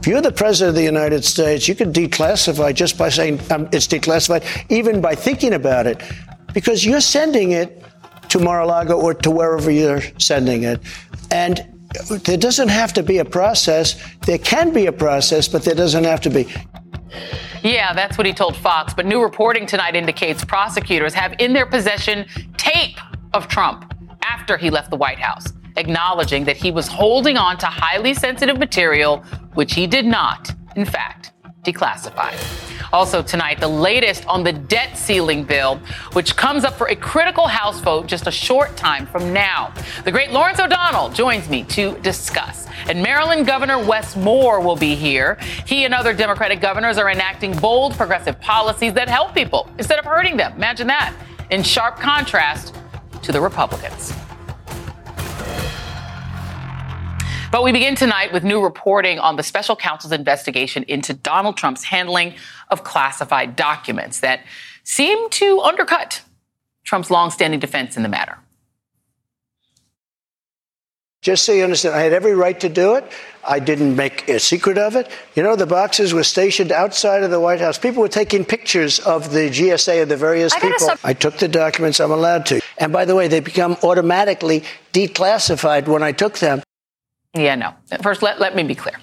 If you're the president of the United States, you can declassify just by saying um, it's declassified, even by thinking about it, because you're sending it to Mar-a-Lago or to wherever you're sending it. And there doesn't have to be a process. There can be a process, but there doesn't have to be. Yeah, that's what he told Fox. But new reporting tonight indicates prosecutors have in their possession tape of Trump after he left the White House acknowledging that he was holding on to highly sensitive material, which he did not, in fact, declassify. Also, tonight, the latest on the debt ceiling bill, which comes up for a critical House vote just a short time from now. The great Lawrence O'Donnell joins me to discuss. And Maryland Governor Wes Moore will be here. He and other Democratic governors are enacting bold progressive policies that help people instead of hurting them. Imagine that. In sharp contrast to the Republicans. But we begin tonight with new reporting on the special counsel's investigation into Donald Trump's handling of classified documents that seem to undercut Trump's longstanding defense in the matter. Just so you understand, I had every right to do it. I didn't make a secret of it. You know, the boxes were stationed outside of the White House. People were taking pictures of the GSA and the various I people. I took the documents I'm allowed to. And by the way, they become automatically declassified when I took them. Yeah, no. First, let, let me be clear.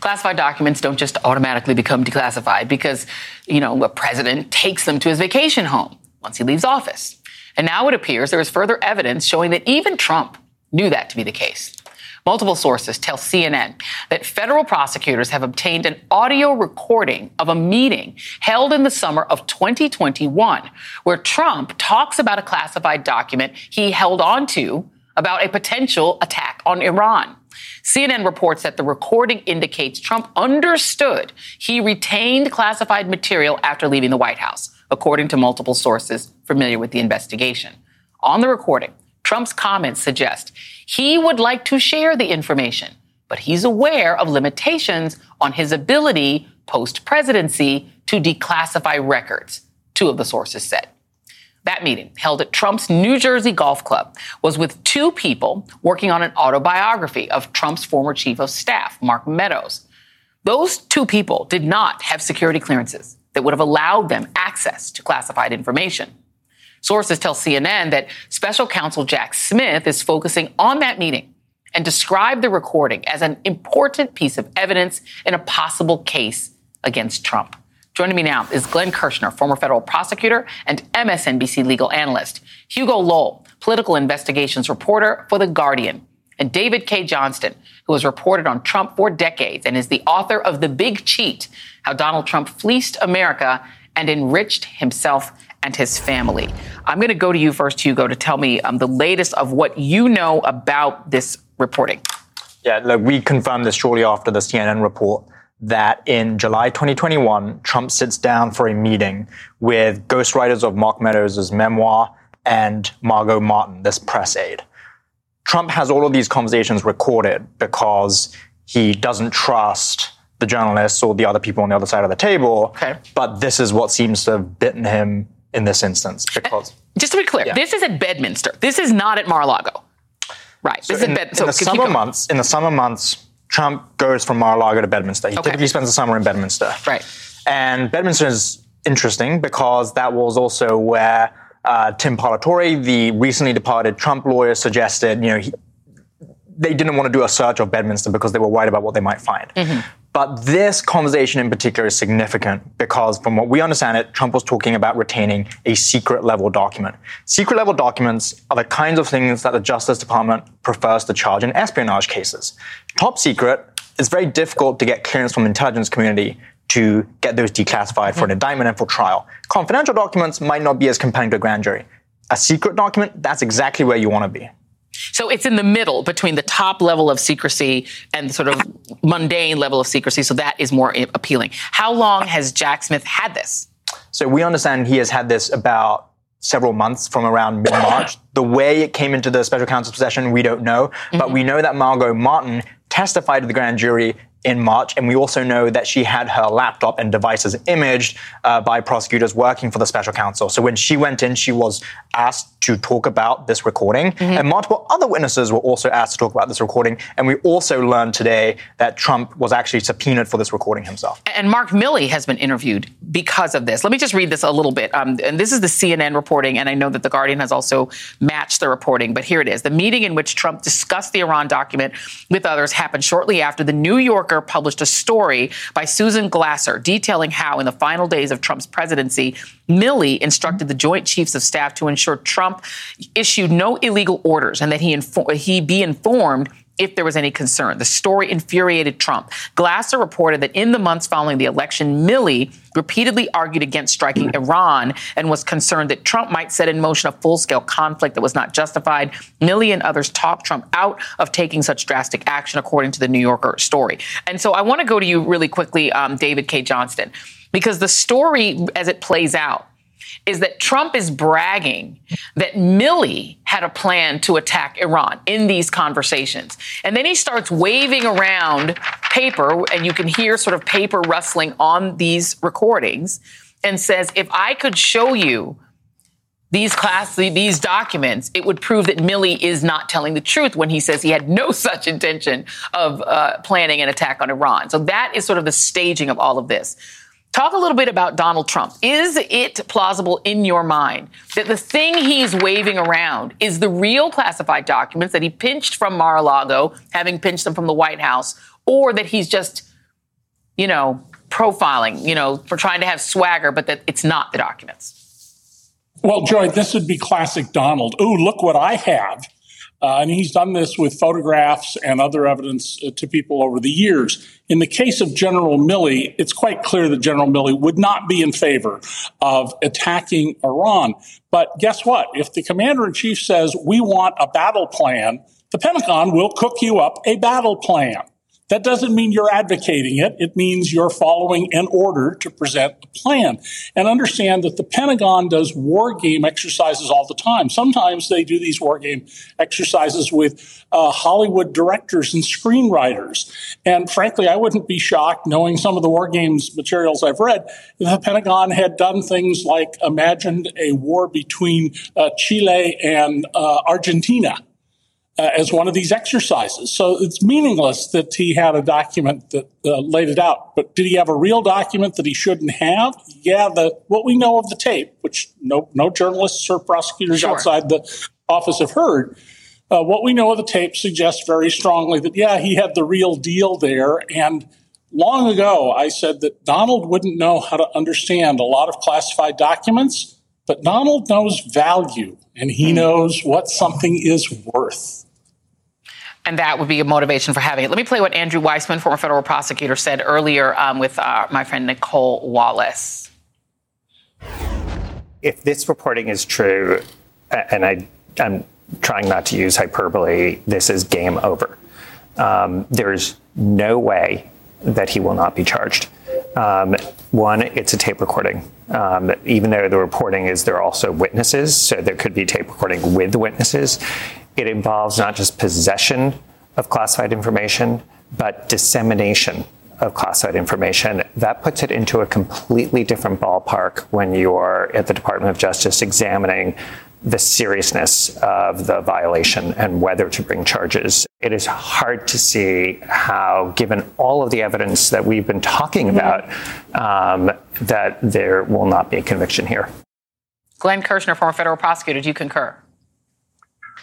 Classified documents don't just automatically become declassified because, you know, a president takes them to his vacation home once he leaves office. And now it appears there is further evidence showing that even Trump knew that to be the case. Multiple sources tell CNN that federal prosecutors have obtained an audio recording of a meeting held in the summer of 2021 where Trump talks about a classified document he held onto about a potential attack on Iran. CNN reports that the recording indicates Trump understood he retained classified material after leaving the White House, according to multiple sources familiar with the investigation. On the recording, Trump's comments suggest he would like to share the information, but he's aware of limitations on his ability post presidency to declassify records, two of the sources said. That meeting, held at Trump's New Jersey Golf Club, was with two people working on an autobiography of Trump's former chief of staff, Mark Meadows. Those two people did not have security clearances that would have allowed them access to classified information. Sources tell CNN that special counsel Jack Smith is focusing on that meeting and described the recording as an important piece of evidence in a possible case against Trump. Joining me now is Glenn Kirshner, former federal prosecutor and MSNBC legal analyst, Hugo Lowell, political investigations reporter for The Guardian, and David Cay Johnston, who has reported on Trump for decades and is the author of The Big Cheat How Donald Trump Fleeced America and Enriched Himself and His Family. I'm going to go to you first, Hugo, to tell me um, the latest of what you know about this reporting. Yeah, look, we confirmed this shortly after the CNN report that in July 2021, Trump sits down for a meeting with ghostwriters of Mark Meadows' memoir and Margo Martin, this press aide. Trump has all of these conversations recorded because he doesn't trust the journalists or the other people on the other side of the table. Okay. But this is what seems to have bitten him in this instance uh, because. Just to be clear, yeah. this is at Bedminster. This is not at Mar-a-Lago. Right. So this in, is Bed- so in the summer months. In the summer months, Trump goes from Mar-a-Lago to Bedminster. He okay. typically spends the summer in Bedminster. Right. And Bedminster is interesting because that was also where uh, Tim Parlatore, the recently departed Trump lawyer, suggested, you know, he, they didn't want to do a search of Bedminster because they were worried about what they might find. Mm-hmm. But this conversation in particular is significant because, from what we understand it, Trump was talking about retaining a secret level document. Secret level documents are the kinds of things that the Justice Department prefers to charge in espionage cases. Top secret is very difficult to get clearance from the intelligence community to get those declassified for an indictment and for trial. Confidential documents might not be as compelling to a grand jury. a secret document, that's exactly where you want to be. So it's in the middle between the top level of secrecy and the sort of mundane level of secrecy. So that is more appealing. How long has Jack Smith had this? So we understand he has had this about several months from around mid March. the way it came into the special counsel's possession, we don't know. Mm-hmm. But we know that Margo Martin testified to the grand jury in March. And we also know that she had her laptop and devices imaged uh, by prosecutors working for the special counsel. So when she went in, she was asked to talk about this recording. Mm-hmm. And multiple other witnesses were also asked to talk about this recording. And we also learned today that Trump was actually subpoenaed for this recording himself. And Mark Milley has been interviewed because of this. Let me just read this a little bit. Um, and this is the CNN reporting. And I know that The Guardian has also matched the reporting. But here it is. The meeting in which Trump discussed the Iran document with others happened shortly after the New Yorker published a story by Susan Glasser detailing how, in the final days of Trump's presidency, Milley instructed the Joint Chiefs of Staff to ensure Trump issued no illegal orders and that he, infor- he be informed if there was any concern. The story infuriated Trump. Glasser reported that in the months following the election, Milley repeatedly argued against striking Iran and was concerned that Trump might set in motion a full scale conflict that was not justified. Milley and others talked Trump out of taking such drastic action, according to the New Yorker story. And so I want to go to you really quickly, um, David Cay Johnston, because the story as it plays out is that Trump is bragging that Milley had a plan to attack Iran in these conversations. And then he starts waving around paper, and you can hear sort of paper rustling on these recordings, and says, if I could show you these class these documents, it would prove that Milley is not telling the truth when he says he had no such intention of uh, planning an attack on Iran. So that is sort of the staging of all of this. Talk a little bit about Donald Trump. Is it plausible in your mind that the thing he's waving around is the real classified documents that he pinched from Mar-a-Lago, having pinched them from the White House, or that he's just, you know, profiling, you know, for trying to have swagger, but that it's not the documents? Well, Joy, this would be classic Donald. Ooh, look what I have. Uh, and he's done this with photographs and other evidence uh, to people over the years. In the case of General Milley, it's quite clear that General Milley would not be in favor of attacking Iran. But guess what? If the commander in chief says, we want a battle plan, the Pentagon will cook you up a battle plan. That doesn't mean you're advocating it. It means you're following an order to present a plan. And understand that the Pentagon does war game exercises all the time. Sometimes they do these war game exercises with uh, Hollywood directors and screenwriters. And frankly, I wouldn't be shocked knowing some of the war games materials I've read the Pentagon had done things like imagined a war between uh, Chile and uh, Argentina uh, as one of these exercises. So it's meaningless that he had a document that uh, laid it out. But did he have a real document that he shouldn't have? Yeah, the what we know of the tape, which no no journalists or prosecutors sure. outside the office have heard. Uh, what we know of the tape suggests very strongly that yeah, he had the real deal there. And long ago, I said that Donald wouldn't know how to understand a lot of classified documents, but Donald knows value and he hmm. knows what something is worth. And that would be a motivation for having it. Let me play what Andrew Weissmann, former federal prosecutor, said earlier um, with uh, my friend Nicolle Wallace. If this reporting is true, and I, am trying not to use hyperbole, this is game over. Um, there's no way that he will not be charged. Um, one, it's a tape recording. Um, even though the reporting is there are also witnesses, so there could be tape recording with witnesses. It involves not just possession of classified information, but dissemination of classified information. That puts it into a completely different ballpark when you're at the Department of Justice examining the seriousness of the violation and whether to bring charges. It is hard to see how, given all of the evidence that we've been talking mm-hmm. about, um, that there will not be a conviction here. Glenn Kirshner, former federal prosecutor, do you concur?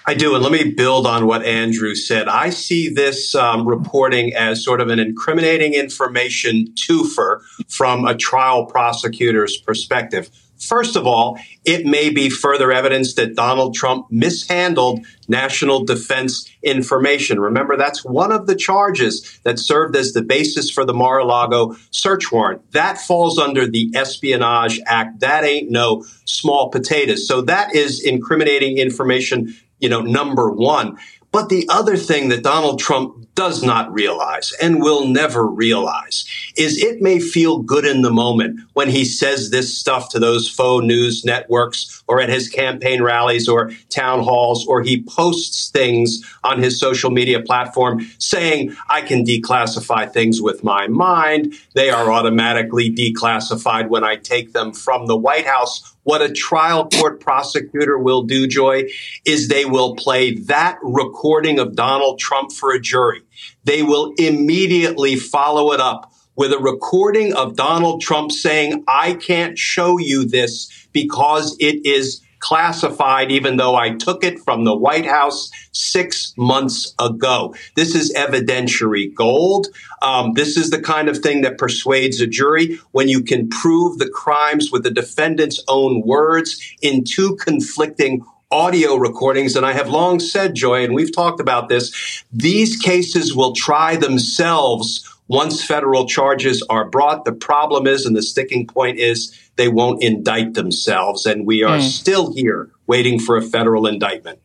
I do. And let me build on what Andrew said. I see this um, reporting as sort of an incriminating information twofer from a trial prosecutor's perspective. First of all, it may be further evidence that Donald Trump mishandled national defense information. Remember, that's one of the charges that served as the basis for the Mar a Lago search warrant. That falls under the Espionage Act. That ain't no small potatoes. So that is incriminating information, you know, number one. But the other thing that Donald Trump does not realize and will never realize is it may feel good in the moment when he says this stuff to those faux news networks or at his campaign rallies or town halls or he posts things on his social media platform saying, I can declassify things with my mind. They are automatically declassified when I take them from the White House what a trial court prosecutor will do, Joy, is they will play that recording of Donald Trump for a jury. They will immediately follow it up with a recording of Donald Trump saying, I can't show you this because it is classified, even though I took it from the White House six months ago. This is evidentiary gold. Um, this is the kind of thing that persuades a jury when you can prove the crimes with the defendant's own words in two conflicting audio recordings. And I have long said, Joy, and we've talked about this, these cases will try themselves once federal charges are brought. The problem is, and the sticking point is, they won't indict themselves. And we are mm. still here waiting for a federal indictment.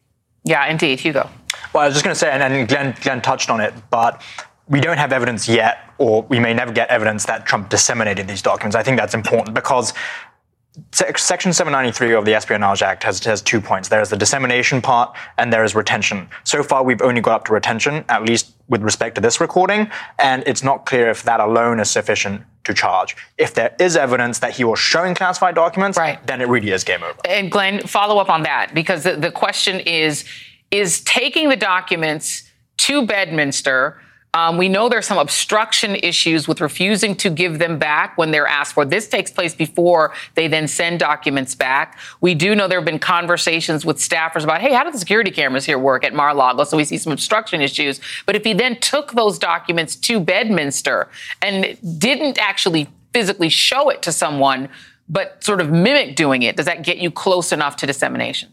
Yeah, indeed. Hugo. Well, I was just going to say, and, and Glenn, Glenn touched on it, but we don't have evidence yet, or we may never get evidence that Trump disseminated these documents. I think that's important because Section 793 of the Espionage Act has, has two points. There is the dissemination part and there is retention. So far, we've only got up to retention, at least with respect to this recording, and it's not clear if that alone is sufficient to charge. If there is evidence that he was showing classified documents, right. then it really is game over. And Glenn, follow up on that because the, the question is is taking the documents to Bedminster um, we know there's some obstruction issues with refusing to give them back when they're asked for. This takes place before they then send documents back. We do know there have been conversations with staffers about, hey, how do the security cameras here work at Mar-a-Lago? So we see some obstruction issues. But if he then took those documents to Bedminster and didn't actually physically show it to someone, but sort of mimic doing it, does that get you close enough to dissemination?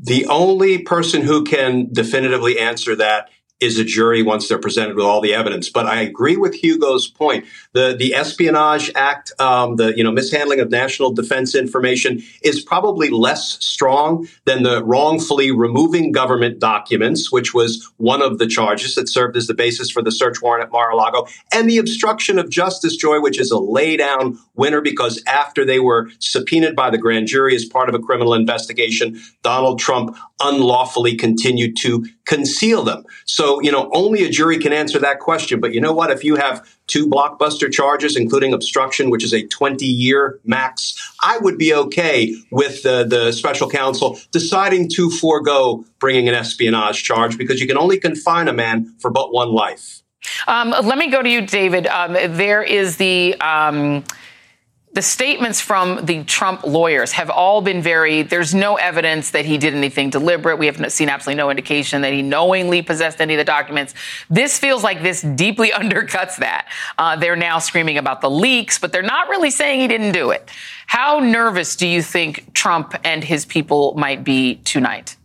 The only person who can definitively answer that is a jury once they're presented with all the evidence. But I agree with Hugo's point. The the Espionage Act, um, the you know mishandling of national defense information, is probably less strong than the wrongfully removing government documents, which was one of the charges that served as the basis for the search warrant at Mar-a-Lago, and the obstruction of justice, Joy, which is a laydown winner because after they were subpoenaed by the grand jury as part of a criminal investigation, Donald Trump unlawfully continued to conceal them. So, you know, only a jury can answer that question. But you know what? If you have two blockbuster charges, including obstruction, which is a 20 year max, I would be okay with the, the special counsel deciding to forego bringing an espionage charge because you can only confine a man for but one life. Um, let me go to you, David. Um, there is the. Um the statements from the Trump lawyers have all been very, there's no evidence that he did anything deliberate. We have seen absolutely no indication that he knowingly possessed any of the documents. This feels like this deeply undercuts that. Uh, they're now screaming about the leaks, but they're not really saying he didn't do it. How nervous do you think Trump and his people might be tonight?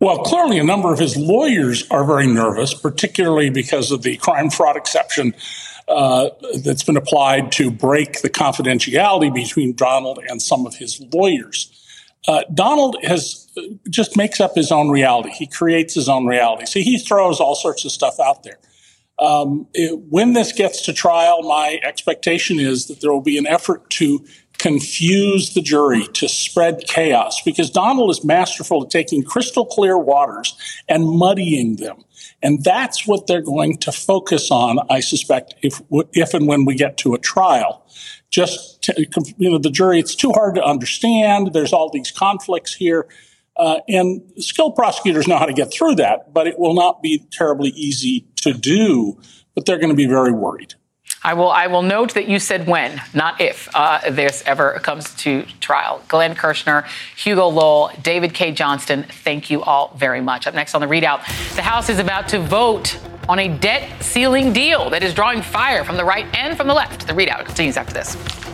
Well, clearly, a number of his lawyers are very nervous, particularly because of the crime fraud exception uh, that's been applied to break the confidentiality between Donald and some of his lawyers. Uh, Donald has uh, just makes up his own reality. He creates his own reality. See, he throws all sorts of stuff out there. Um, it, when this gets to trial, my expectation is that there will be an effort to confuse the jury, to spread chaos, because Donald is masterful at taking crystal clear waters and muddying them. And that's what they're going to focus on, I suspect, if, if and when we get to a trial. Just, to, you know, the jury, it's too hard to understand. There's all these conflicts here. Uh, and skilled prosecutors know how to get through that, but it will not be terribly easy to do. But they're going to be very worried. I will. I will note that you said when, not if, uh, this ever comes to trial. Glenn Kirshner, Hugo Lowell, David Cay Johnston. Thank you all very much. Up next on the ReidOut, the House is about to vote on a debt ceiling deal that is drawing fire from the right and from the left. The ReidOut continues after this.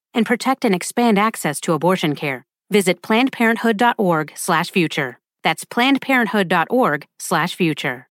and protect and expand access to abortion care. Visit plannedparenthood.org/future. That's plannedparenthood.org/future.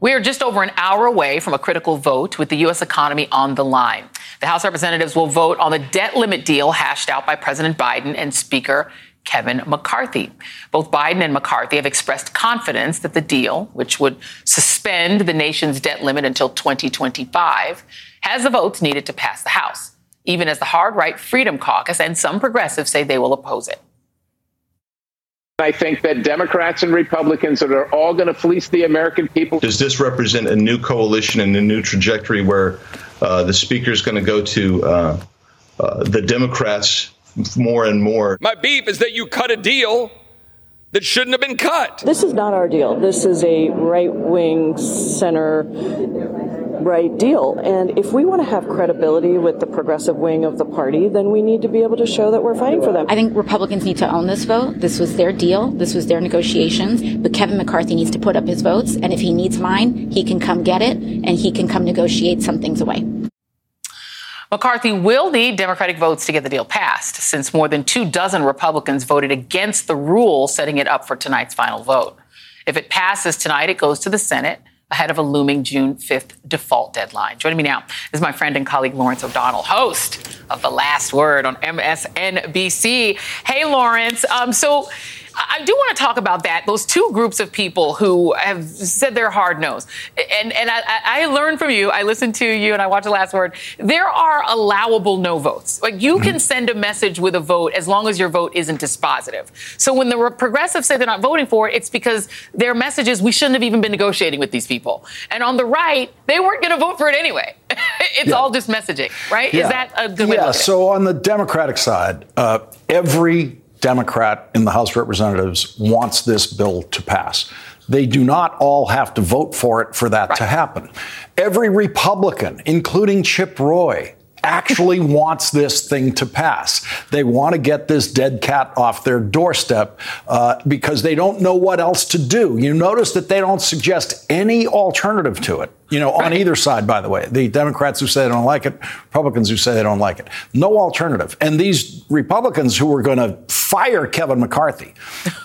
We are just over an hour away from a critical vote with the U.S. economy on the line. The House Representatives will vote on the debt limit deal hashed out by President Biden and Speaker Kevin McCarthy. Both Biden and McCarthy have expressed confidence that the deal, which would suspend the nation's debt limit until 2025, has the votes needed to pass the House, even as the hard right Freedom Caucus and some progressives say they will oppose it. I think that Democrats and Republicans are all going to fleece the American people. Does this represent a new coalition and a new trajectory where uh, the speaker is going to go to uh, uh, the Democrats more and more? My beef is that you cut a deal that shouldn't have been cut. This is not our deal. This is a right wing center right deal. And if we want to have credibility with the progressive wing of the party, then we need to be able to show that we're fighting for them. I think Republicans need to own this vote. This was their deal. This was their negotiations. But Kevin McCarthy needs to put up his votes. And if he needs mine, he can come get it and he can come negotiate some things away. McCarthy will need Democratic votes to get the deal passed, since more than two dozen Republicans voted against the rule setting it up for tonight's final vote. If it passes tonight, it goes to the Senate ahead of a looming June 5th default deadline. Joining me now is my friend and colleague Lawrence O'Donnell, host of The Last Word on MSNBC. Hey, Lawrence. Um, so, I do want to talk about that. Those two groups of people who have said they're hard nosed, and and I, I, learned from you. I listened to you, and I watched the last word. There are allowable no votes. Like you mm-hmm. can send a message with a vote as long as your vote isn't dispositive. So when the progressives say they're not voting for it, it's because their message is we shouldn't have even been negotiating with these people. And on the right, they weren't going to vote for it anyway. it's yeah. all just messaging, right? Yeah. Is that a good way? Yeah. So on the Democratic side, uh, every Democrat in the House of Representatives wants this bill to pass. They do not all have to vote for it for that right. to happen. Every Republican, including Chip Roy, actually wants this thing to pass. They want to get this dead cat off their doorstep uh, because they don't know what else to do. You notice that they don't suggest any alternative to it. You know, on either side, by the way, the Democrats who say they don't like it, Republicans who say they don't like it. No alternative. And these Republicans who were going to fire Kevin McCarthy,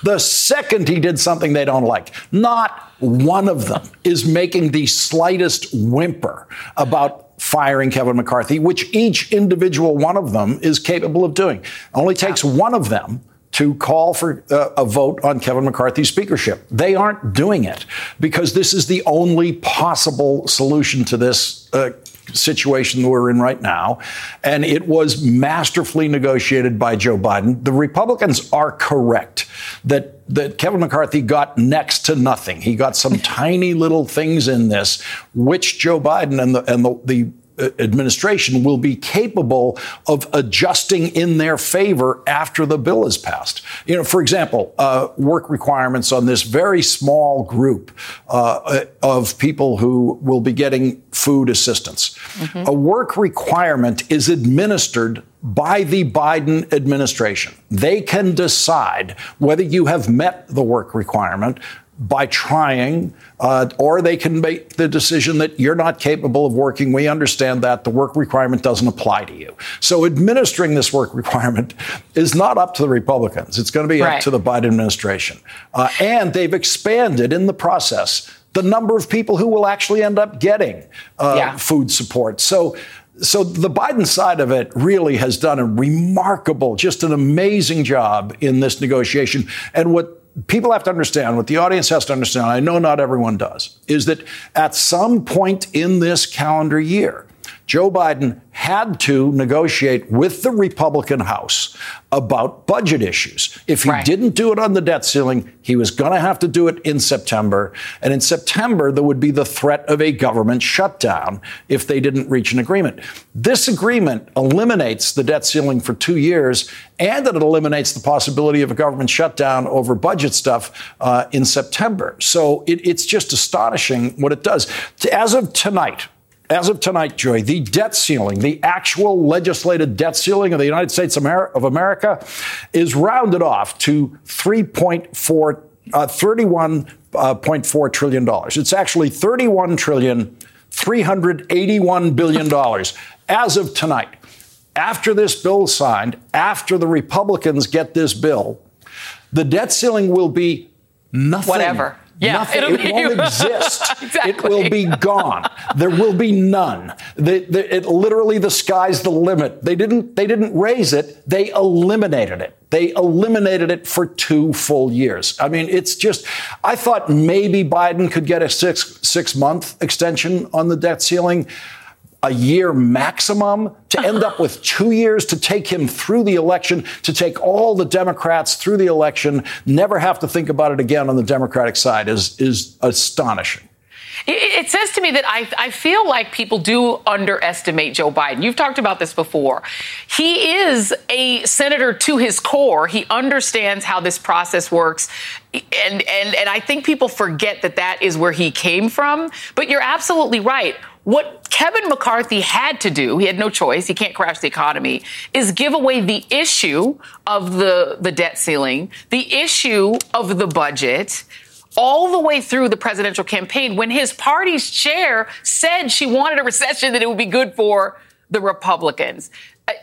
the second he did something they don't like, not one of them is making the slightest whimper about firing Kevin McCarthy, which each individual one of them is capable of doing. It only takes one of them to call for uh, a vote on Kevin McCarthy's speakership. They aren't doing it because this is the only possible solution to this uh, situation we're in right now. And it was masterfully negotiated by Joe Biden. The Republicans are correct that, that Kevin McCarthy got next to nothing. He got some tiny little things in this, which Joe Biden and the, and the, the administration will be capable of adjusting in their favor after the bill is passed. You know, for example, uh, work requirements on this very small group uh, of people who will be getting food assistance. Mm-hmm. A work requirement is administered by the Biden administration. They can decide whether you have met the work requirement by trying, uh, or they can make the decision that you're not capable of working. We understand that the work requirement doesn't apply to you. So administering this work requirement is not up to the Republicans. It's going to be Right. up to the Biden administration. Uh, and they've expanded in the process the number of people who will actually end up getting uh, Yeah. food support. So. So the Biden side of it really has done a remarkable, just an amazing job in this negotiation. And what people have to understand, what the audience has to understand, I know not everyone does, is that at some point in this calendar year, Joe Biden had to negotiate with the Republican House about budget issues. If he didn't do it on the debt ceiling, he was going to have to do it in September. And in September, there would be the threat of a government shutdown if they didn't reach an agreement. This agreement eliminates the debt ceiling for two years, and it eliminates the possibility of a government shutdown over budget stuff uh, in September. So it, it's just astonishing what it does. As of tonight, as of tonight, Joy, the debt ceiling, the actual legislated debt ceiling of the United States of America, is rounded off to 3.4, uh, 31.4 trillion dollars. It's actually 31 trillion, 381 billion dollars as of tonight. After this bill is signed, after the Republicans get this bill, the debt ceiling will be nothing. Whatever. Yeah, Nothing. it won't exist. Exactly. It will be gone. There will be none. The, the, it literally the sky's the limit. They didn't. They didn't raise it. They eliminated it. They eliminated it for two full years. I mean, it's just. I thought maybe Biden could get a six six month extension on the debt ceiling. A year maximum to end up with two years to take him through the election, to take all the Democrats through the election, never have to think about it again on the Democratic side is, is astonishing. It, says to me that I, I feel like people do underestimate Joe Biden. You've talked about this before. He is a senator to his core. He understands how this process works. And, and, and I think people forget that that is where he came from. But you're absolutely right. What Kevin McCarthy had to do, he had no choice, he can't crash the economy, is give away the issue of the, the debt ceiling, the issue of the budget, all the way through the presidential campaign when his party's chair said she wanted a recession that it would be good for the Republicans.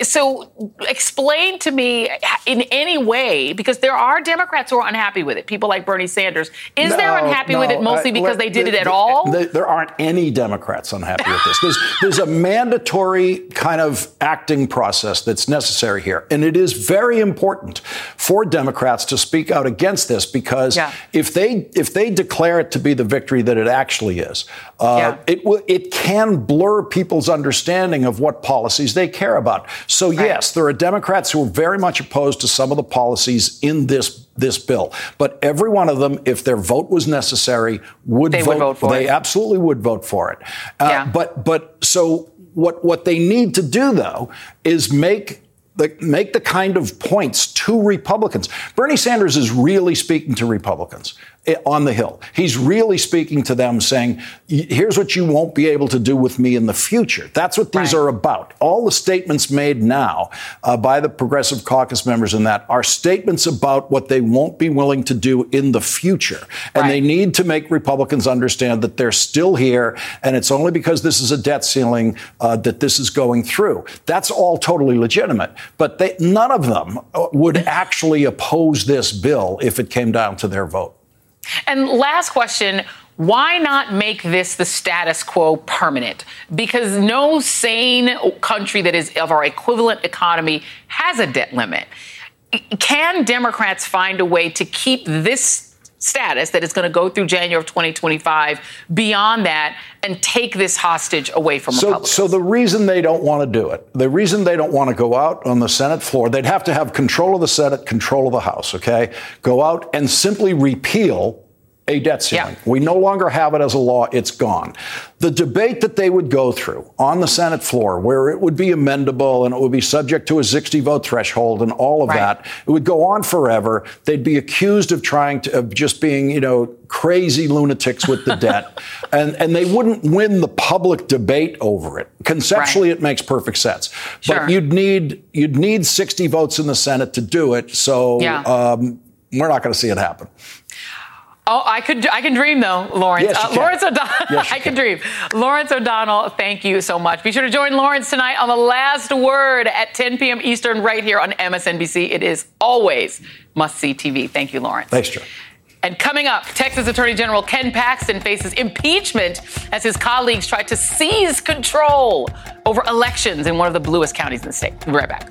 So explain to me in any way, because there are Democrats who are unhappy with it. People like Bernie Sanders. Is No, they're unhappy with it mostly uh, because let- they did the- it at the- all? the- there aren't any Democrats unhappy with this. There's, there's a mandatory kind of acting process that's necessary here. And it is very important for Democrats to speak out against this because if they if they declare it to be the victory that it actually is, uh, it will it can blur people's understanding of what policies they care about. So yes, there are Democrats who are very much opposed to some of the policies in this this bill, but every one of them, if their vote was necessary, would They would vote for they it. They absolutely would vote for it. Uh, But but so what what they need to do though is make. The, make the kind of points to Republicans. Bernie Sanders is really speaking to Republicans on the Hill. He's really speaking to them saying, here's what you won't be able to do with me in the future. That's what these are about. All the statements made now uh, by the Progressive Caucus members in that are statements about what they won't be willing to do in the future. And they need to make Republicans understand that they're still here, and it's only because this is a debt ceiling uh, that this is going through. That's all totally legitimate. But they, none of them uh, would actually oppose this bill if it came down to their vote. And last question. Why not make this the status quo permanent? Because no sane country that is of our equivalent economy has a debt limit. Can Democrats find a way to keep this status that is going to go through January of 2025 beyond that and take this hostage away from So, Republicans? so the reason they don't want to do it, the reason they don't want to go out on the Senate floor, they'd have to have control of the Senate, control of the House, okay? Go out and simply repeal a debt ceiling. Yeah. We no longer have it as a law. It's gone. The debate that they would go through on the Senate floor, where it would be amendable and it would be subject to a 60 vote threshold and all of right. that, it would go on forever. They'd be accused of trying to, of just being, you know, crazy lunatics with the debt. and, and they wouldn't win the public debate over it. Conceptually, right. it makes perfect sense. Sure. But you'd need, you'd need 60 votes in the Senate to do it. So, yeah. um, we're not going to see it happen. Oh, I could. I can dream though, Lawrence. Yes, uh, Lawrence O'Donnell. Yes, I can, can dream. Lawrence O'Donnell, thank you so much. Be sure to join Lawrence tonight on the Last Word at 10 p.m. Eastern, right here on MSNBC. It is always must see TV. Thank you, Lawrence. Thanks, Joe. And coming up, Texas Attorney General Ken Paxton faces impeachment as his colleagues try to seize control over elections in one of the bluest counties in the state. We'll be right back.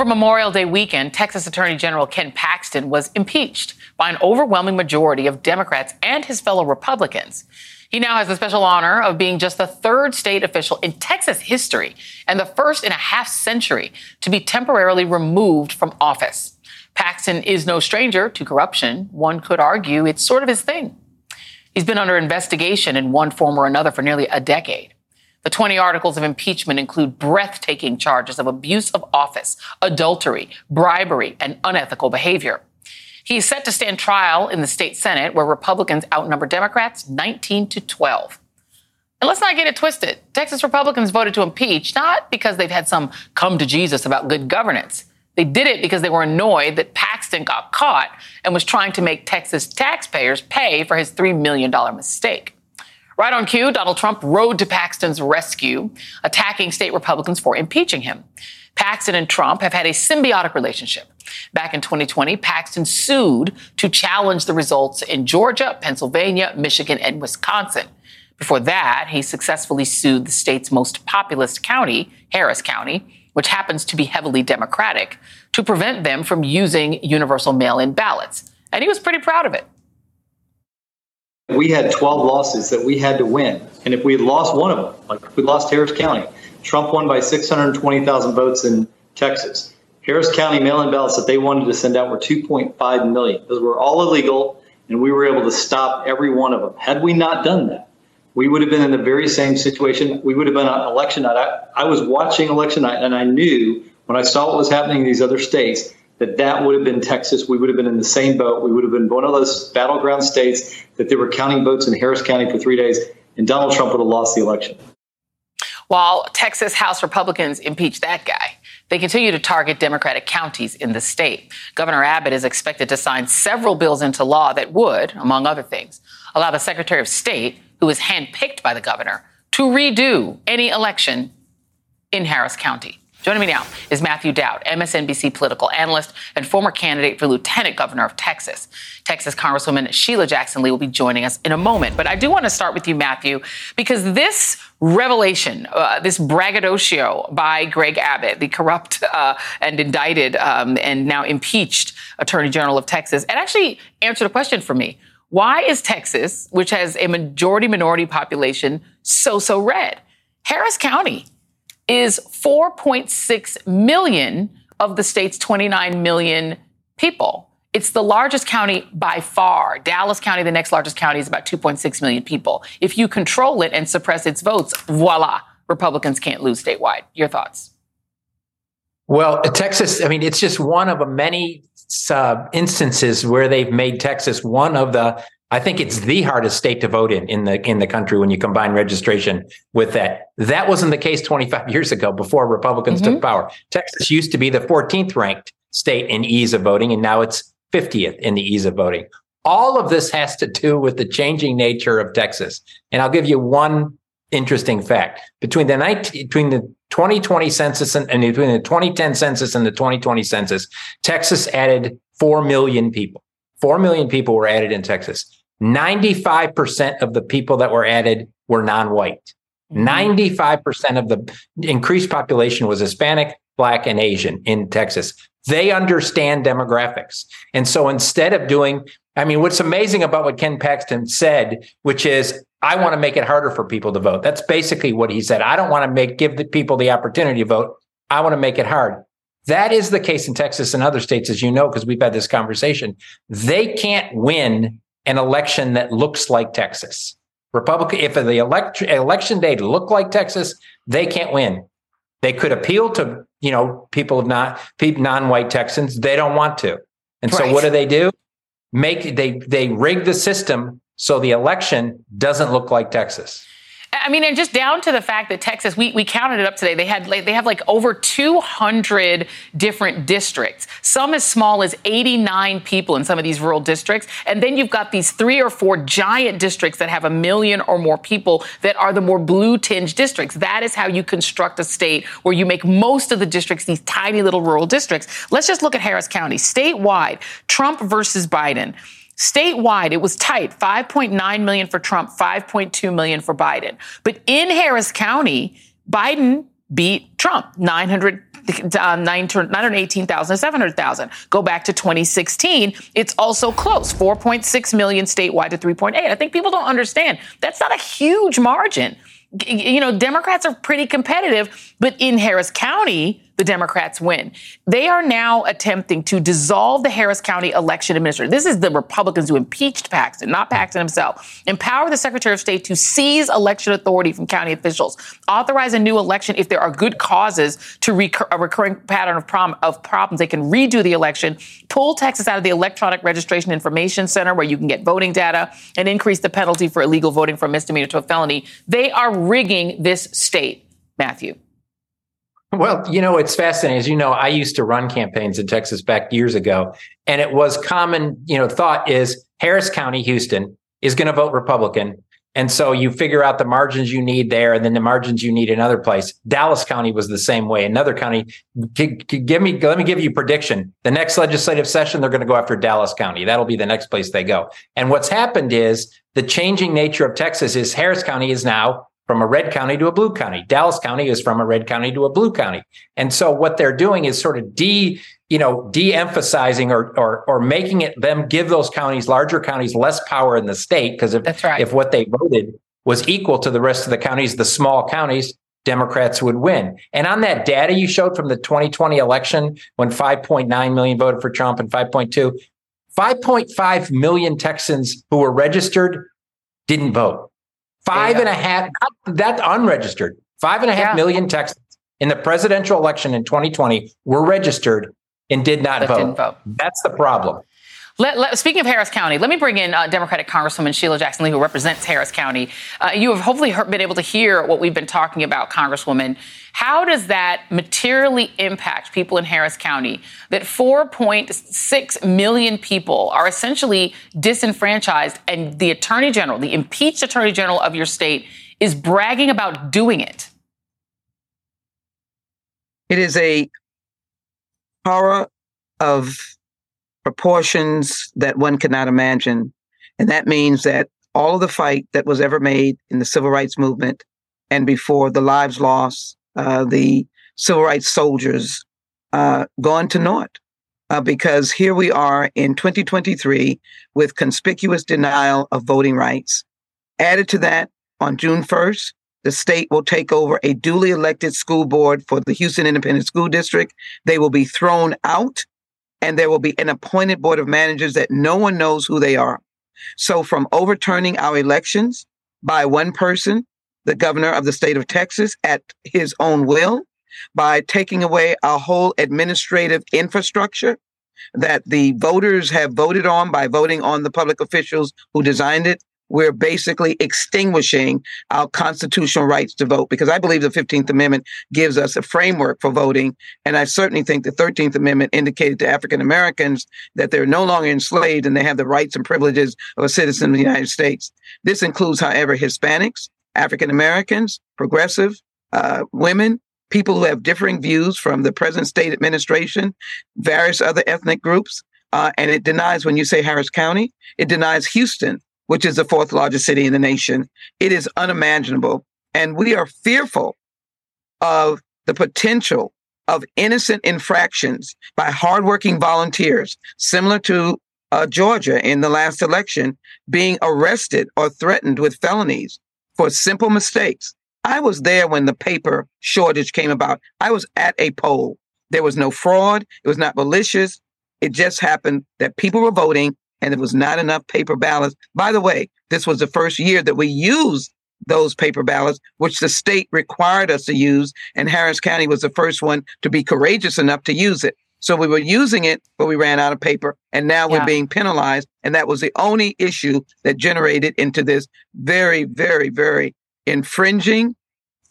Over Memorial Day weekend, Texas Attorney General Ken Paxton was impeached by an overwhelming majority of Democrats and his fellow Republicans. He now has the special honor of being just the third state official in Texas history and the first in a half century to be temporarily removed from office. Paxton is no stranger to corruption. One could argue it's sort of his thing. He's been under investigation in one form or another for nearly a decade. The 20 articles of impeachment include breathtaking charges of abuse of office, adultery, bribery, and unethical behavior. He's set to stand trial in the state Senate, where Republicans outnumber Democrats 19 to 12. And let's not get it twisted. Texas Republicans voted to impeach not because they've had some come to Jesus about good governance. They did it because they were annoyed that Paxton got caught and was trying to make Texas taxpayers pay for his $3 million mistake. Right on cue, Donald Trump rode to Paxton's rescue, attacking state Republicans for impeaching him. Paxton and Trump have had a symbiotic relationship. Back in 2020, Paxton sued to challenge the results in Georgia, Pennsylvania, Michigan, and Wisconsin. Before that, he successfully sued the state's most populous county, Harris County, which happens to be heavily Democratic, to prevent them from using universal mail in ballots. And he was pretty proud of it. We had 12 losses that we had to win. And if we had lost one of them, like we lost Harris County, Trump won by 620,000 votes in Texas. Harris County mail in ballots that they wanted to send out were 2.5 million. Those were all illegal, and we were able to stop every one of them. Had we not done that, we would have been in the very same situation. We would have been on election night. I, I was watching election night, and I knew when I saw what was happening in these other states that that would have been Texas. We would have been in the same boat. We would have been one of those battleground states that they were counting votes in Harris County for three days, and Donald Trump would have lost the election. While Texas House Republicans impeach that guy, they continue to target Democratic counties in the state. Governor Abbott is expected to sign several bills into law that would, among other things, allow the Secretary of State, who is handpicked by the governor, to redo any election in Harris County. Joining me now is Matthew Dowd, MSNBC political analyst and former candidate for lieutenant governor of Texas. Texas Congresswoman Sheila Jackson Lee will be joining us in a moment. But I do want to start with you, Matthew, because this revelation, uh, this braggadocio by Greg Abbott, the corrupt uh, and indicted um, and now impeached Attorney General of Texas, it actually answered a question for me. Why is Texas, which has a majority minority population, so, so red? Harris County is 4.6 million of the state's 29 million people. It's the largest county by far. Dallas County, the next largest county, is about 2.6 million people. If you control it and suppress its votes, voila, Republicans can't lose statewide. Your thoughts? Well, Texas, I mean, it's just one of many uh, instances where they've made Texas one of the I think it's the hardest state to vote in in the in the country when you combine registration with that. That wasn't the case 25 years ago before Republicans mm-hmm. took power. Texas used to be the 14th ranked state in ease of voting, and now it's 50th in the ease of voting. All of this has to do with the changing nature of Texas. And I'll give you one interesting fact. Between the 19, between the 2020 census and, and between the 2010 census and the 2020 census, Texas added 4 million people. 4 million people were added in Texas. 95% of the people that were added were non-white. 95% mm-hmm. of the increased population was Hispanic, Black, and Asian in Texas. They understand demographics. And so instead of doing, I mean, what's amazing about what Ken Paxton said, which is, I want to make it harder for people to vote. That's basically what he said. I don't want to make give the people the opportunity to vote. I want to make it hard. That is the case in Texas and other states, as you know, because we've had this conversation. They can't win an election that looks like Texas. Republican, if the elect, election day looked like Texas, they can't win. They could appeal to you know people of not non-white Texans. They don't want to, and right. so what do they do? Make they they rig the system so the election doesn't look like Texas. I mean, and just down to the fact that Texas, we, we counted it up today. They had they have like over 200 different districts. Some as small as 89 people in some of these rural districts, and then you've got these three or four giant districts that have a million or more people that are the more blue tinged districts. That is how you construct a state where you make most of the districts these tiny little rural districts. Let's just look at Harris County statewide. Trump versus Biden. Statewide, it was tight 5.9 million for Trump, 5.2 million for Biden. But in Harris County, Biden beat Trump 900 uh, 918,000 700,000. Go back to 2016, it's also close 4.6 million statewide to 3.8. I think people don't understand that's not a huge margin. You know, Democrats are pretty competitive, but in Harris County, the Democrats win. They are now attempting to dissolve the Harris County election administrator. This is the Republicans who impeached Paxton, not Paxton himself. Empower the Secretary of State to seize election authority from county officials. Authorize a new election if there are good causes to recur- a recurring pattern of, prom- of problems. They can redo the election, pull Texas out of the Electronic Registration Information Center where you can get voting data, and increase the penalty for illegal voting from misdemeanor to a felony. They are rigging this state, Matthew. Well, you know, it's fascinating. As you know, I used to run campaigns in Texas back years ago, and it was common, you know, thought is Harris County, Houston is going to vote Republican. And so you figure out the margins you need there and then the margins you need in other place. Dallas County was the same way. Another county, give me, let me give you prediction. The next legislative session, they're going to go after Dallas County. That'll be the next place they go. And what's happened is the changing nature of Texas is Harris County is now from a red county to a blue county. Dallas County is from a red county to a blue county. And so what they're doing is sort of de, you know, de-emphasizing or or or making it them give those counties, larger counties, less power in the state. Because if That's right. if what they voted was equal to the rest of the counties, the small counties, Democrats would win. And on that data you showed from the 2020 election, when 5.9 million voted for Trump and 5.2, 5.5 million Texans who were registered didn't vote. Five yeah. and a half, that's unregistered. Five and a half yeah. million Texans in the presidential election in 2020 were registered and did not vote. vote. That's the problem. Let, let, speaking of Harris County, let me bring in uh, Democratic Congresswoman Sheila Jackson Lee, who represents Harris County. Uh, you have hopefully heard, been able to hear what we've been talking about, Congresswoman. How does that materially impact people in Harris County that 4.6 million people are essentially disenfranchised, and the Attorney General, the impeached Attorney General of your state, is bragging about doing it? It is a horror of proportions that one cannot imagine. And that means that all of the fight that was ever made in the civil rights movement and before the lives lost, uh, the civil rights soldiers uh, gone to naught. Uh, because here we are in 2023 with conspicuous denial of voting rights. Added to that, on June 1st, the state will take over a duly elected school board for the Houston Independent School District. They will be thrown out and there will be an appointed board of managers that no one knows who they are. So, from overturning our elections by one person, the governor of the state of Texas, at his own will, by taking away our whole administrative infrastructure that the voters have voted on by voting on the public officials who designed it, we're basically extinguishing our constitutional rights to vote because I believe the 15th Amendment gives us a framework for voting. And I certainly think the 13th Amendment indicated to African Americans that they're no longer enslaved and they have the rights and privileges of a citizen of the United States. This includes, however, Hispanics, African Americans, progressive, uh, women, people who have differing views from the present state administration, various other ethnic groups. Uh, and it denies, when you say Harris County, it denies Houston, which is the fourth largest city in the nation. It is unimaginable. And we are fearful of the potential of innocent infractions by hardworking volunteers, similar to uh, Georgia in the last election, being arrested or threatened with felonies for simple mistakes. I was there when the paper shortage came about. I was at a poll. There was no fraud. It was not malicious. It just happened that people were voting and there was not enough paper ballots. By the way, this was the first year that we used those paper ballots, which the state required us to use. And Harris County was the first one to be courageous enough to use it. So we were using it, but we ran out of paper. And now yeah. we're being penalized. And that was the only issue that generated into this very, very, very infringing,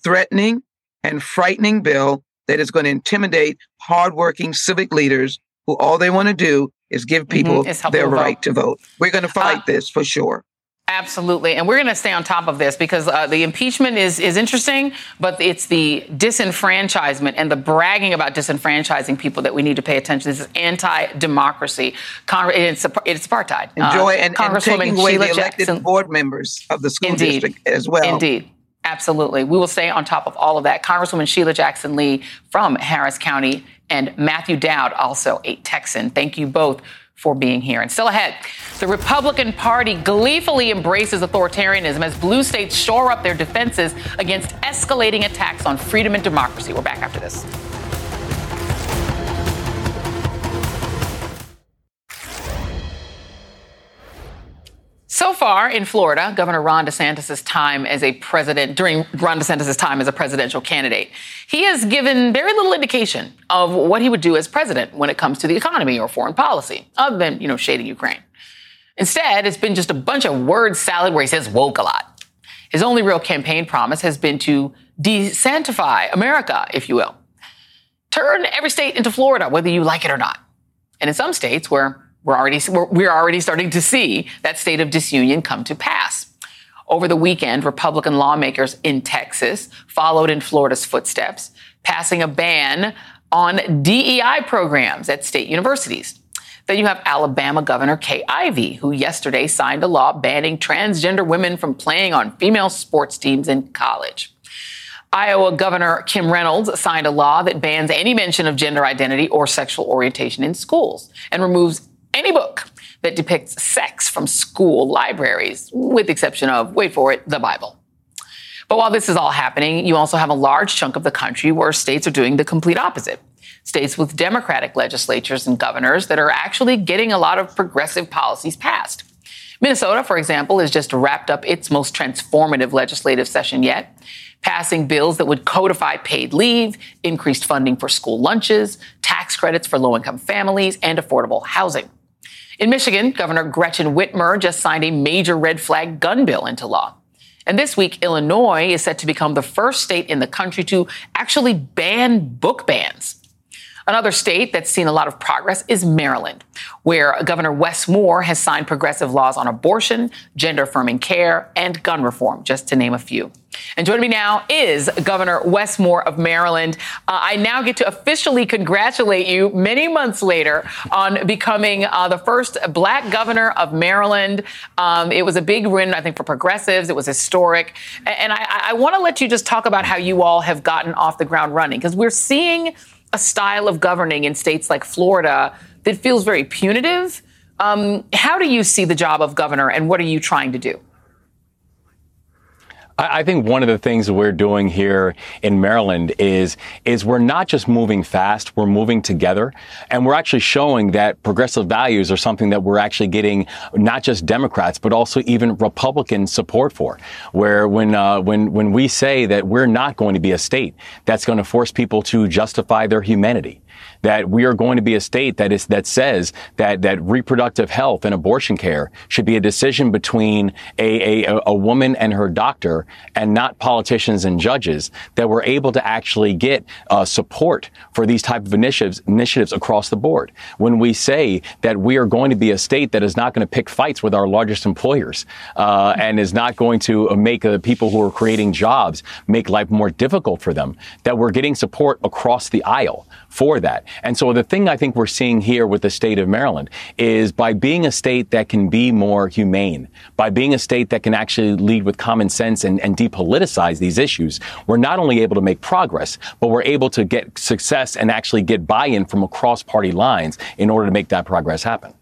threatening, and frightening bill that is going to intimidate hardworking civic leaders who all they want to do is give mm-hmm. people mm-hmm. their right to vote. We're going to fight uh, this for sure. Absolutely, and we're going to stay on top of this because uh, the impeachment is is interesting, but it's the disenfranchisement and the bragging about disenfranchising people that we need to pay attention. This is anti-democracy. Cong- it's, it's apartheid. Enjoy uh, and, and taking away Sheila the elected Jackson. board members of the school Indeed. district as well. Indeed. Absolutely. We will stay on top of all of that. Congresswoman Sheila Jackson Lee from Harris County and Matthew Dowd, also a Texan. Thank you both for being here. And still ahead, the Republican Party gleefully embraces authoritarianism as blue states shore up their defenses against escalating attacks on freedom and democracy. We're back after this. So far in Florida, Governor Ron DeSantis' time as a president, during Ron DeSantis' time as a presidential candidate, he has given very little indication of what he would do as president when it comes to the economy or foreign policy, other than, you know, shading Ukraine. Instead, it's been just a bunch of word salad where he says woke a lot. His only real campaign promise has been to desantify America, if you will. Turn every state into Florida, whether you like it or not. And in some states where we're already, we're already starting to see that state of disunion come to pass. Over the weekend, Republican lawmakers in Texas followed in Florida's footsteps, passing a ban on DEI programs at state universities. Then you have Alabama Governor Kay Ivey, who yesterday signed a law banning transgender women from playing on female sports teams in college. Iowa Governor Kim Reynolds signed a law that bans any mention of gender identity or sexual orientation in schools and removes any book that depicts sex from school libraries, with the exception of, wait for it, the Bible. But while this is all happening, you also have a large chunk of the country where states are doing the complete opposite. States with Democratic legislatures and governors that are actually getting a lot of progressive policies passed. Minnesota, for example, has just wrapped up its most transformative legislative session yet, passing bills that would codify paid leave, increased funding for school lunches, tax credits for low income families, and affordable housing. In Michigan, Governor Gretchen Whitmer just signed a major red flag gun bill into law. And this week, Illinois is set to become the first state in the country to actually ban book bans. Another state that's seen a lot of progress is Maryland, where Governor Wes Moore has signed progressive laws on abortion, gender affirming care, and gun reform, just to name a few. And joining me now is Governor Wes Moore of Maryland. Uh, I now get to officially congratulate you many months later on becoming uh, the first black governor of Maryland. Um, it was a big win, I think, for progressives. It was historic. And I, I want to let you just talk about how you all have gotten off the ground running because we're seeing a style of governing in states like Florida that feels very punitive. Um, how do you see the job of governor, and what are you trying to do? I, think one of the things we're doing here in Maryland is is we're not just moving fast, we're moving together, and we're actually showing that progressive values are something that we're actually getting not just Democrats but also even Republican support for. Where when uh, when when we say that we're not going to be a state that's going to force people to justify their humanity that we are going to be a state that is that says that that reproductive health and abortion care should be a decision between a, a, a woman and her doctor and not politicians and judges that we're able to actually get uh, support for these type of initiatives initiatives across the board when we say that we are going to be a state that is not going to pick fights with our largest employers uh, and is not going to make the people who are creating jobs make life more difficult for them that we're getting support across the aisle for that. And so the thing I think we're seeing here with the state of Maryland is by being a state that can be more humane, by being a state that can actually lead with common sense and, and depoliticize these issues, we're not only able to make progress, but we're able to get success and actually get buy-in from across party lines in order to make that progress happen.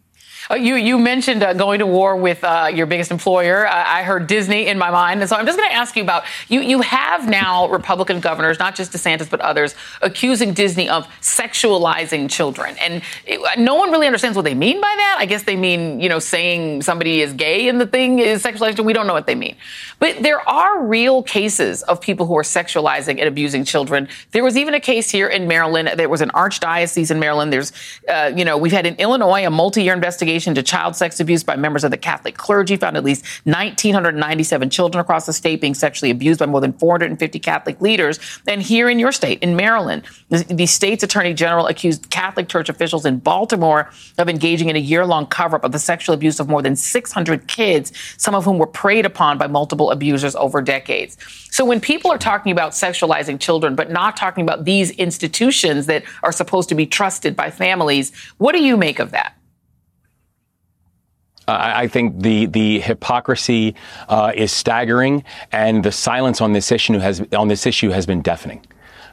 Uh, you you mentioned uh, going to war with uh, your biggest employer. Uh, I heard Disney in my mind, and so I'm just going to ask you about you. You have now Republican governors, not just DeSantis but others, accusing Disney of sexualizing children, and it, no one really understands what they mean by that. I guess they mean you know saying somebody is gay and the thing is sexualizing. We don't know what they mean, but there are real cases of people who are sexualizing and abusing children. There was even a case here in Maryland. There was an archdiocese in Maryland. There's uh, you know we've had in Illinois a multi-year investigation investigation to child sex abuse by members of the Catholic clergy found at least 1,997 children across the state being sexually abused by more than 450 Catholic leaders. And here in your state, in Maryland, the, the state's attorney general accused Catholic church officials in Baltimore of engaging in a year long cover up of the sexual abuse of more than 600 kids, some of whom were preyed upon by multiple abusers over decades. So when people are talking about sexualizing children, but not talking about these institutions that are supposed to be trusted by families, what do you make of that? Uh, I think the the hypocrisy uh, is staggering, and the silence on this issue has on this issue has been deafening.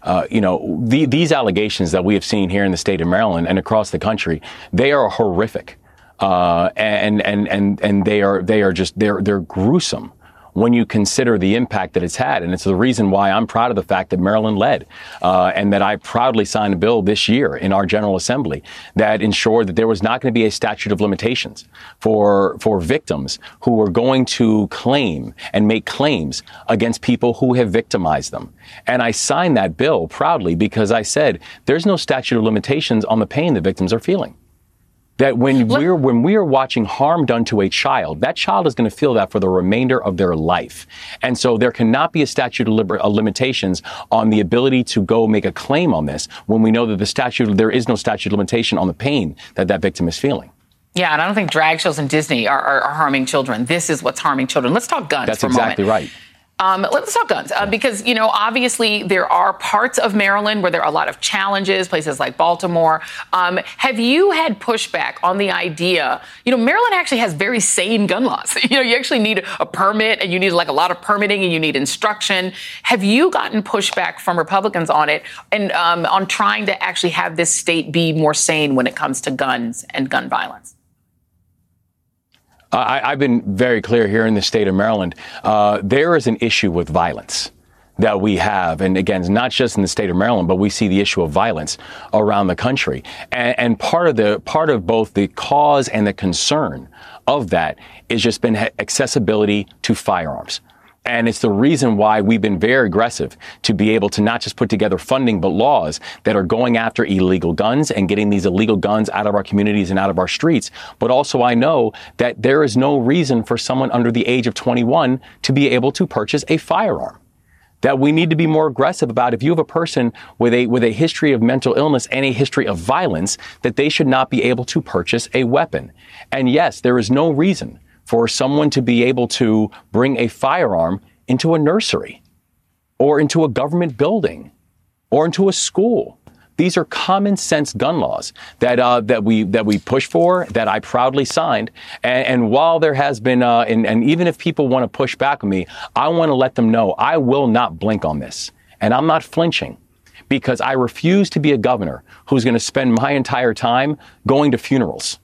Uh, you know, the, these allegations that we have seen here in the state of Maryland and across the country, they are horrific, uh, and and and and they are they are just they're they're gruesome when you consider the impact that it's had. And it's the reason why I'm proud of the fact that Maryland led uh, and that I proudly signed a bill this year in our General Assembly that ensured that there was not going to be a statute of limitations for, for victims who were going to claim and make claims against people who have victimized them. And I signed that bill proudly because I said there's no statute of limitations on the pain the victims are feeling. That when Let, we're when we are watching harm done to a child, that child is going to feel that for the remainder of their life, and so there cannot be a statute of, liber- of limitations on the ability to go make a claim on this when we know that the statute there is no statute of limitation on the pain that that victim is feeling. Yeah, and I don't think drag shows in Disney are, are, are harming children. This is what's harming children. Let's talk guns. That's for a exactly moment. right. Um, let's talk guns uh, because you know obviously there are parts of Maryland where there are a lot of challenges, places like Baltimore. Um, have you had pushback on the idea? You know, Maryland actually has very sane gun laws. You know, you actually need a permit and you need like a lot of permitting and you need instruction. Have you gotten pushback from Republicans on it and um, on trying to actually have this state be more sane when it comes to guns and gun violence? I, have been very clear here in the state of Maryland. Uh, there is an issue with violence that we have, and again, it's not just in the state of Maryland, but we see the issue of violence around the country. And, and part of the part of both the cause and the concern of that is just been accessibility to firearms. And it's the reason why we've been very aggressive to be able to not just put together funding, but laws that are going after illegal guns and getting these illegal guns out of our communities and out of our streets. But also, I know that there is no reason for someone under the age of 21 to be able to purchase a firearm that we need to be more aggressive about if you have a person with a with a history of mental illness and a history of violence that they should not be able to purchase a weapon. And yes, there is no reason for someone to be able to bring a firearm into a nursery or into a government building or into a school. These are common sense gun laws that uh, that we that we push for, that I proudly signed. And, and while there has been, uh, and, and even if people want to push back on me, I want to let them know I will not blink on this, and I'm not flinching because I refuse to be a governor who's going to spend my entire time going to funerals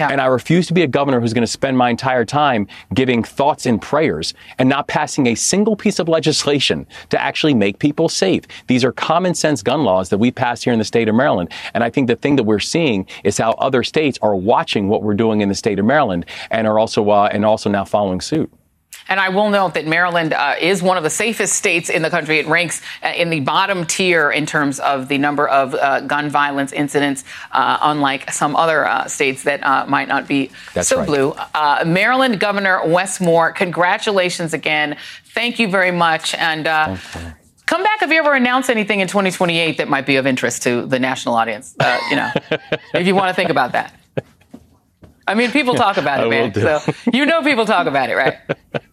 Yeah. And I refuse to be a governor who's going to spend my entire time giving thoughts and prayers and not passing a single piece of legislation to actually make people safe. These are common sense gun laws that we passed here in the state of Maryland. And I think the thing that we're seeing is how other states are watching what we're doing in the state of Maryland and are also uh, and also now following suit. And I will note that Maryland uh, is one of the safest states in the country. It ranks uh, in the bottom tier in terms of the number of uh, gun violence incidents, uh, unlike some other uh, states that uh, might not be That's so right. blue. Maryland Governor Wes Moore, congratulations again. Thank you very much. And come back if you ever announce anything in 2028 that might be of interest to the national audience. you know, if you want to think about that. I mean, people talk about I it, will man. So you know people talk about it, right?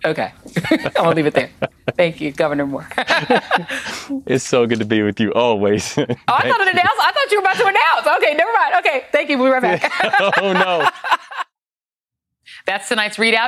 Okay. I'm going to leave it there. Thank you, Governor Moore. oh, It's so good to be with you always. Oh, I thought it announced. I thought you were about to announce. Okay, never mind. Okay, thank you. We'll be right back. oh no. That's tonight's ReidOut.